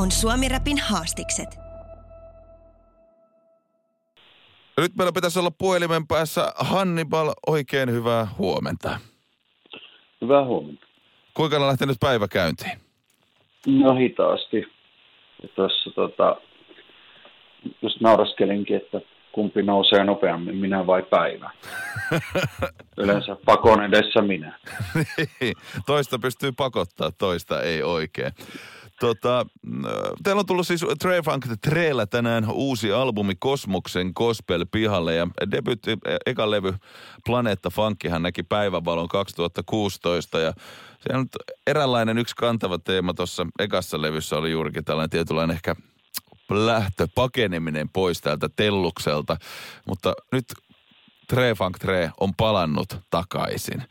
On Suomi Rapin haastikset. Nyt meillä pitäisi olla puhelimen päässä Hannibal. Oikein hyvää huomenta. Hyvää huomenta. Kuinka on lähtenyt päivä käyntiin? No hitaasti. Ja Tuossa tota, just nauraskelinkin, että kumpi nousee nopeammin, minä vai päivä. Yleensä pakon edessä minä. Niin, toista pystyy pakottaa, toista ei oikein. Tota, mm, teillä on tullut siis Trey Funk Treellä tänään uusi albumi Kosmoksen Gospel pihalle ja debut, eka levy Planeetta Funkihan näki päivävalon 2016 ja se on eräänlainen yksi kantava teema tuossa ekassa levyssä oli juurikin tällainen tietynlainen ehkä lähtö, pakeneminen pois täältä tellukselta, mutta nyt Tre Funk Tre on palannut takaisin.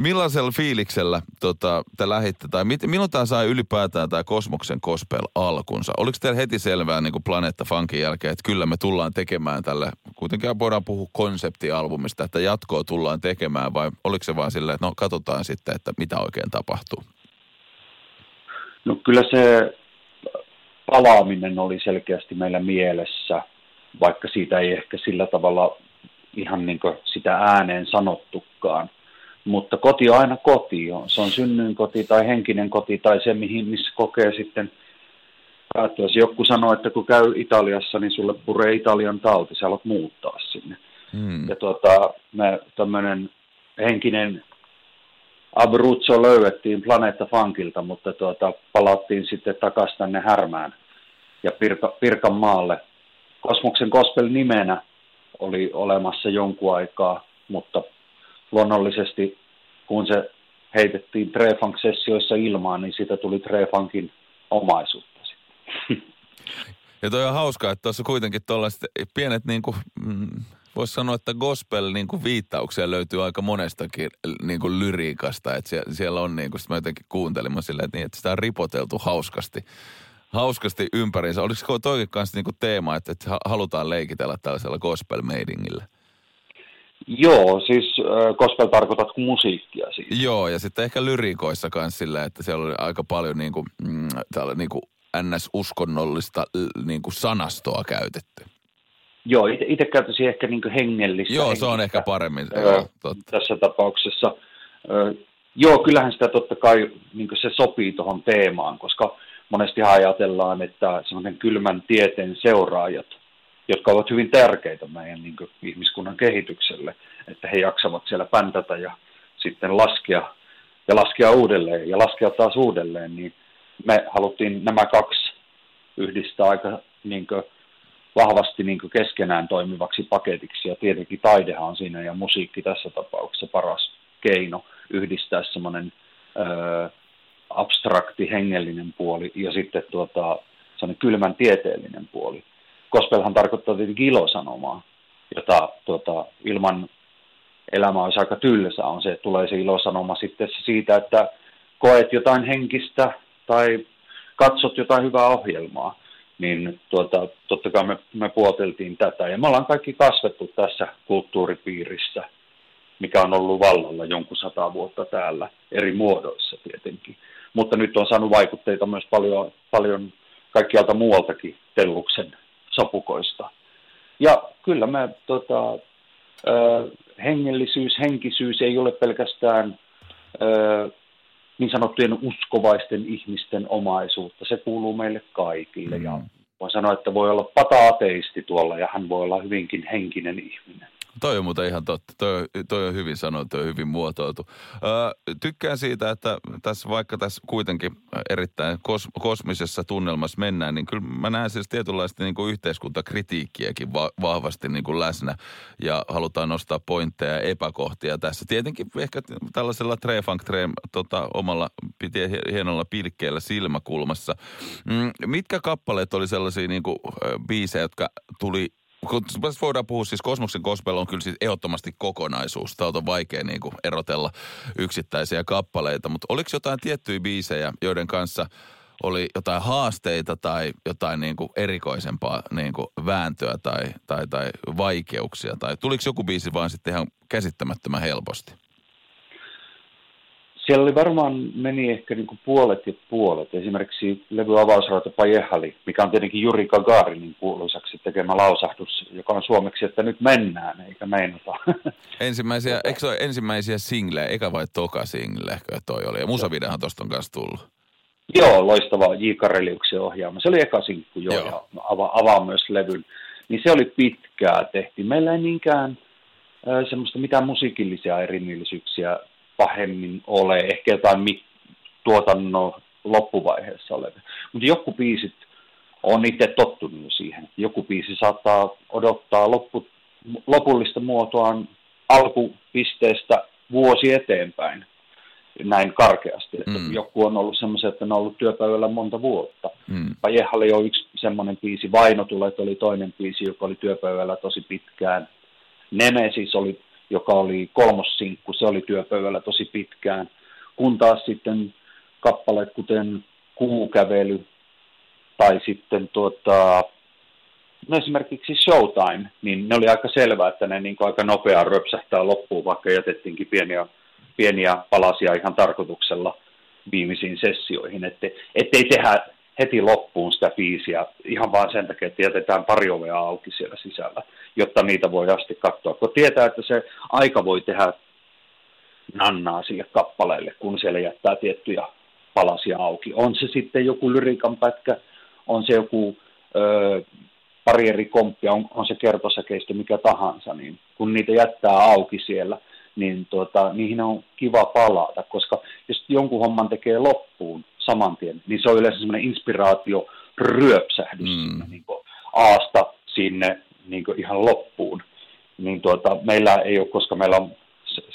Millaisella fiiliksellä tota, te lähditte, tai mit, milloin tämä sai ylipäätään tämä Kosmoksen Gospel alkunsa? Oliko teillä heti selvää niin kuin Planeetta Funkin jälkeen, että kyllä me tullaan tekemään tälle, kuitenkin voidaan puhua konseptialbumista, että jatkoa tullaan tekemään, vai oliko se vaan silleen, että no katsotaan sitten, että mitä oikein tapahtuu? No kyllä se palaaminen oli selkeästi meillä mielessä, vaikka siitä ei ehkä sillä tavalla ihan niin sitä ääneen sanottukaan. Mutta koti on aina koti. Se on synnyinkoti tai henkinen koti tai se, mihin, missä kokee sitten päättyväsi. Joku sanoo, että kun käy Italiassa, niin sulle puree Italian tauti, sä haluat muuttaa sinne. Hmm. Ja tuota, me tämmöinen henkinen Abruzzo löydettiin Planeetta Funkilta, mutta tuota, palattiin sitten takaisin tänne Härmään ja Pirka, Pirkanmaalle. Kosmoksen Gospel nimenä oli olemassa jonkun aikaa, mutta luonnollisesti kun se heitettiin Trefunk-sessioissa ilmaan, niin siitä tuli Trefunkin omaisuutta sitten. Ja toi on hauskaa, että tuossa kuitenkin tuollaiset pienet niin kuin, mm, voisi sanoa, että gospel niin kuin löytyy aika monestakin niin kuin lyriikasta. Että siellä, siellä on niin kuin, mä jotenkin kuuntelin silleen, että, niin, että sitä on ripoteltu hauskasti hauskasti ympäriinsä. Olisiko toikin kanssa niinku teema, että, että halutaan leikitellä tällaisella gospel-meidingillä? Joo, siis äh, gospel tarkoitat musiikkia siis. Joo, ja sitten ehkä lyriikoissa kanssa sillä, että siellä oli aika paljon niinku, mm, täällä niinku NS-uskonnollista niinku sanastoa käytetty. Joo, itse käytäisin ehkä niinku hengellistä. Joo, se on ehkä paremmin. Öö, joo, totta. Tässä tapauksessa. Öö, joo, kyllähän sitä totta kai niinku se sopii tuohon teemaan, koska monesti ajatellaan, että semmoinen kylmän tieteen seuraajat, jotka ovat hyvin tärkeitä meidän niin kuin, ihmiskunnan kehitykselle, että he jaksavat siellä päntätä ja sitten laskea ja laskea uudelleen ja laskea taas uudelleen, niin me haluttiin nämä kaksi yhdistää aika niin kuin, vahvasti niin kuin keskenään toimivaksi paketiksi. Ja tietenkin taidehan on siinä ja musiikki tässä tapauksessa paras keino yhdistää semmoinen abstrakti hengellinen puoli ja sitten tuota, kylmän tieteellinen puoli. Gospelhan tarkoittaa tietenkin ilosanomaa, jota tuota, ilman elämä olisi aika tylsä, on se, tulee se ilosanoma sitten siitä, että koet jotain henkistä tai katsot jotain hyvää ohjelmaa, niin tuota, totta kai me, me puoteltiin tätä. Ja me ollaan kaikki kasvettu tässä kulttuuripiirissä, mikä on ollut vallalla jonkun sata vuotta täällä, eri muodoissa tietenkin mutta nyt on saanut vaikutteita myös paljon, paljon kaikkialta muualtakin Telluksen sopukoista. Ja kyllä me tota, ö, hengellisyys, henkisyys ei ole pelkästään ö, niin sanottujen uskovaisten ihmisten omaisuutta. Se kuuluu meille kaikille. Mm. Ja voin sanoa, että voi olla pata-ateisti tuolla ja hän voi olla hyvinkin henkinen ihminen. Toi on muuten ihan totta. Toi, toi on hyvin sanottu, on hyvin muotoiltu. Öö, tykkään siitä, että tässä vaikka tässä kuitenkin erittäin kos, kosmisessa tunnelmassa mennään, niin kyllä mä näen siis tietynlaista niin kuin yhteiskuntakritiikkiäkin va, vahvasti niin kuin läsnä ja halutaan nostaa pointteja ja epäkohtia tässä. Tietenkin ehkä tällaisella Trefunk tota, omalla hienolla pilkkeellä silmäkulmassa. Mm, mitkä kappaleet oli sellaisia niin kuin, biisejä, jotka tuli kun voidaan puhua, siis Kosmoksen Gospel on kyllä siis ehdottomasti kokonaisuus. Tämä on vaikea niin kuin erotella yksittäisiä kappaleita, mutta oliko jotain tiettyjä biisejä, joiden kanssa oli jotain haasteita tai jotain niin kuin erikoisempaa niin kuin vääntöä tai, tai, tai vaikeuksia? Tai tuliko joku biisi vaan sitten ihan käsittämättömän helposti? Siellä oli varmaan meni ehkä niin kuin puolet ja puolet. Esimerkiksi levy avausrauta Pajehali, mikä on tietenkin Juri Gagarinin kuuluisaksi tekemä lausahdus, joka on suomeksi, että nyt mennään, eikä meinata. Ensimmäisiä, eikö se ole ensimmäisiä singlejä, eikä vai toka single, toi oli? Ja musavideohan tuosta on kanssa tullut. Joo, loistava J. Kareliuksen ohjaama. Se oli eka sinkku jo, joo. ja avaa, avaa myös levyn. Niin se oli pitkää tehty. Meillä ei niinkään semmoista mitään musiikillisia erimielisyyksiä pahemmin ole, ehkä jotain mi- tuotannon loppuvaiheessa olevia. Mutta joku biisit on itse tottunut jo siihen. Joku biisi saattaa odottaa loppu, lopullista muotoaan alkupisteestä vuosi eteenpäin näin karkeasti. Että mm. Joku on ollut semmoisia, että ne on ollut työpäivällä monta vuotta. Mm. Pajehali on yksi semmoinen biisi, Vaino tulee, oli toinen biisi, joka oli työpäivällä tosi pitkään. Nemesis oli joka oli kolmossinkku, se oli työpöydällä tosi pitkään, kun taas sitten kappaleet kuten Kuukävely tai sitten tuota, no esimerkiksi Showtime, niin ne oli aika selvää, että ne niin aika nopeaa röpsähtää loppuun, vaikka jätettiinkin pieniä, pieniä palasia ihan tarkoituksella viimeisiin sessioihin, että ettei tehdä heti loppuun sitä biisiä ihan vain sen takia, että jätetään pari ovea auki siellä sisällä, jotta niitä voi asti katsoa. Kun tietää, että se aika voi tehdä nannaa sille kappaleelle, kun siellä jättää tiettyjä palasia auki. On se sitten joku lyrikan pätkä, on se joku ö, pari eri komppia, on, on se kertosäkeistä mikä tahansa, niin kun niitä jättää auki siellä, niin tuota, niihin on kiva palata, koska jos jonkun homman tekee loppuun, saman tien, niin se on yleensä semmoinen inspiraatio ryöpsähdys mm. sinne, niin kuin aasta sinne niin kuin ihan loppuun. Niin tuota, meillä ei ole, koska meillä on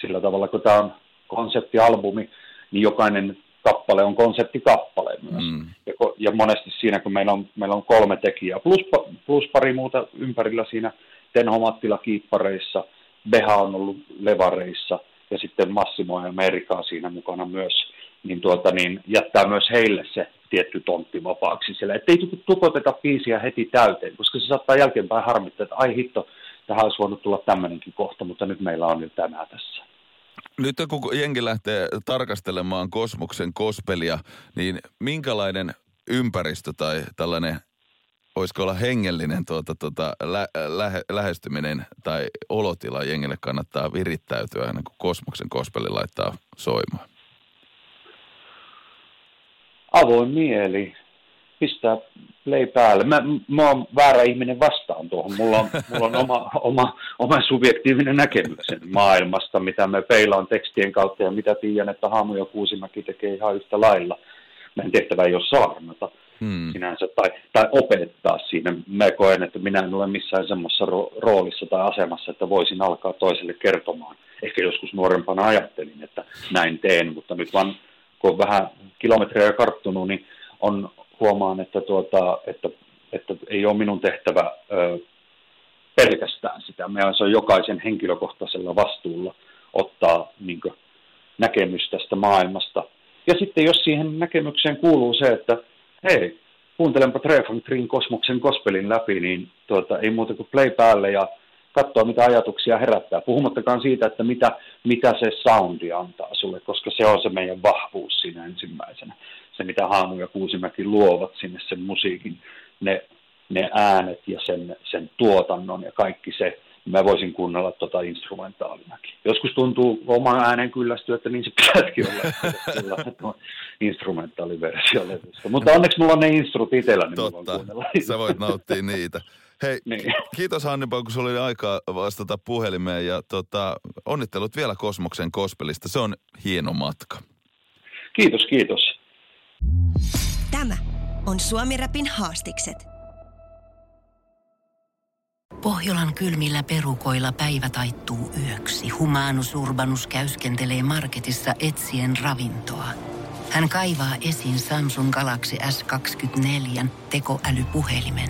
sillä tavalla, kun tämä on konseptialbumi, niin jokainen kappale on konseptikappale myös. Mm. Ja, ja monesti siinä, kun meillä on, meillä on kolme tekijää, plus, plus pari muuta ympärillä siinä Tenho Mattila kiippareissa, Beha on ollut levareissa ja sitten Massimo ja Amerika siinä mukana myös niin, tuota, niin jättää myös heille se tietty tontti vapaaksi siellä. Että ei tukoteta biisiä heti täyteen, koska se saattaa jälkeenpäin harmittaa, että ai hitto, tähän olisi voinut tulla tämmöinenkin kohta, mutta nyt meillä on jo tänään tässä. Nyt kun jengi lähtee tarkastelemaan kosmoksen kospelia, niin minkälainen ympäristö tai tällainen, voisiko olla hengellinen tuota, tuota, lä, lähe, lähestyminen tai olotila jengille kannattaa virittäytyä ennen kuin kosmoksen kospeli laittaa soimaan? Avoin mieli, pistää play päälle. Mä, mä oon väärä ihminen vastaan tuohon. Mulla on, mulla on oma, oma, oma subjektiivinen näkemyksen maailmasta, mitä me peilaan tekstien kautta ja mitä tiedän, että Haamu ja Kuusimäki tekee ihan yhtä lailla. Meidän tehtävä ei ole saarnata hmm. sinänsä tai, tai opettaa siinä. Mä koen, että minä en ole missään semmoisessa ro- roolissa tai asemassa, että voisin alkaa toiselle kertomaan. Ehkä joskus nuorempana ajattelin, että näin teen, mutta nyt vaan kun on vähän kilometrejä karttunut, niin on, huomaan, että, tuota, että, että ei ole minun tehtävä ö, pelkästään sitä. Meidän se on jokaisen henkilökohtaisella vastuulla ottaa niin kuin, näkemys tästä maailmasta. Ja sitten jos siihen näkemykseen kuuluu se, että hei, kuuntelenpa Trefan Trin Kosmoksen kospelin läpi, niin tuota, ei muuta kuin play päälle ja katsoa, mitä ajatuksia herättää. Puhumattakaan siitä, että mitä, mitä se soundi antaa sulle, koska se on se meidän vahvuus siinä ensimmäisenä. Se, mitä Haamu ja Kuusimäki luovat sinne sen musiikin, ne, ne äänet ja sen, sen tuotannon ja kaikki se, mä voisin kuunnella tota instrumentaalinakin. Joskus tuntuu oman äänen kyllästyä, että niin se pitäisikin olla instrumentaaliversio levystä. Mutta onneksi mulla on ne instrut itsellä, niin Totta, sä voit nauttia niitä. Hei, Niin. kiitos Hannibal, kun sulla oli aikaa vastata puhelimeen ja tota, onnittelut vielä Kosmoksen kospelista. Se on hieno matka. Kiitos, kiitos. Tämä on Suomi Rapin haastikset. Pohjolan kylmillä perukoilla päivä taittuu yöksi. Humanus Urbanus käyskentelee marketissa etsien ravintoa. Hän kaivaa esiin Samsung Galaxy S24 tekoälypuhelimen,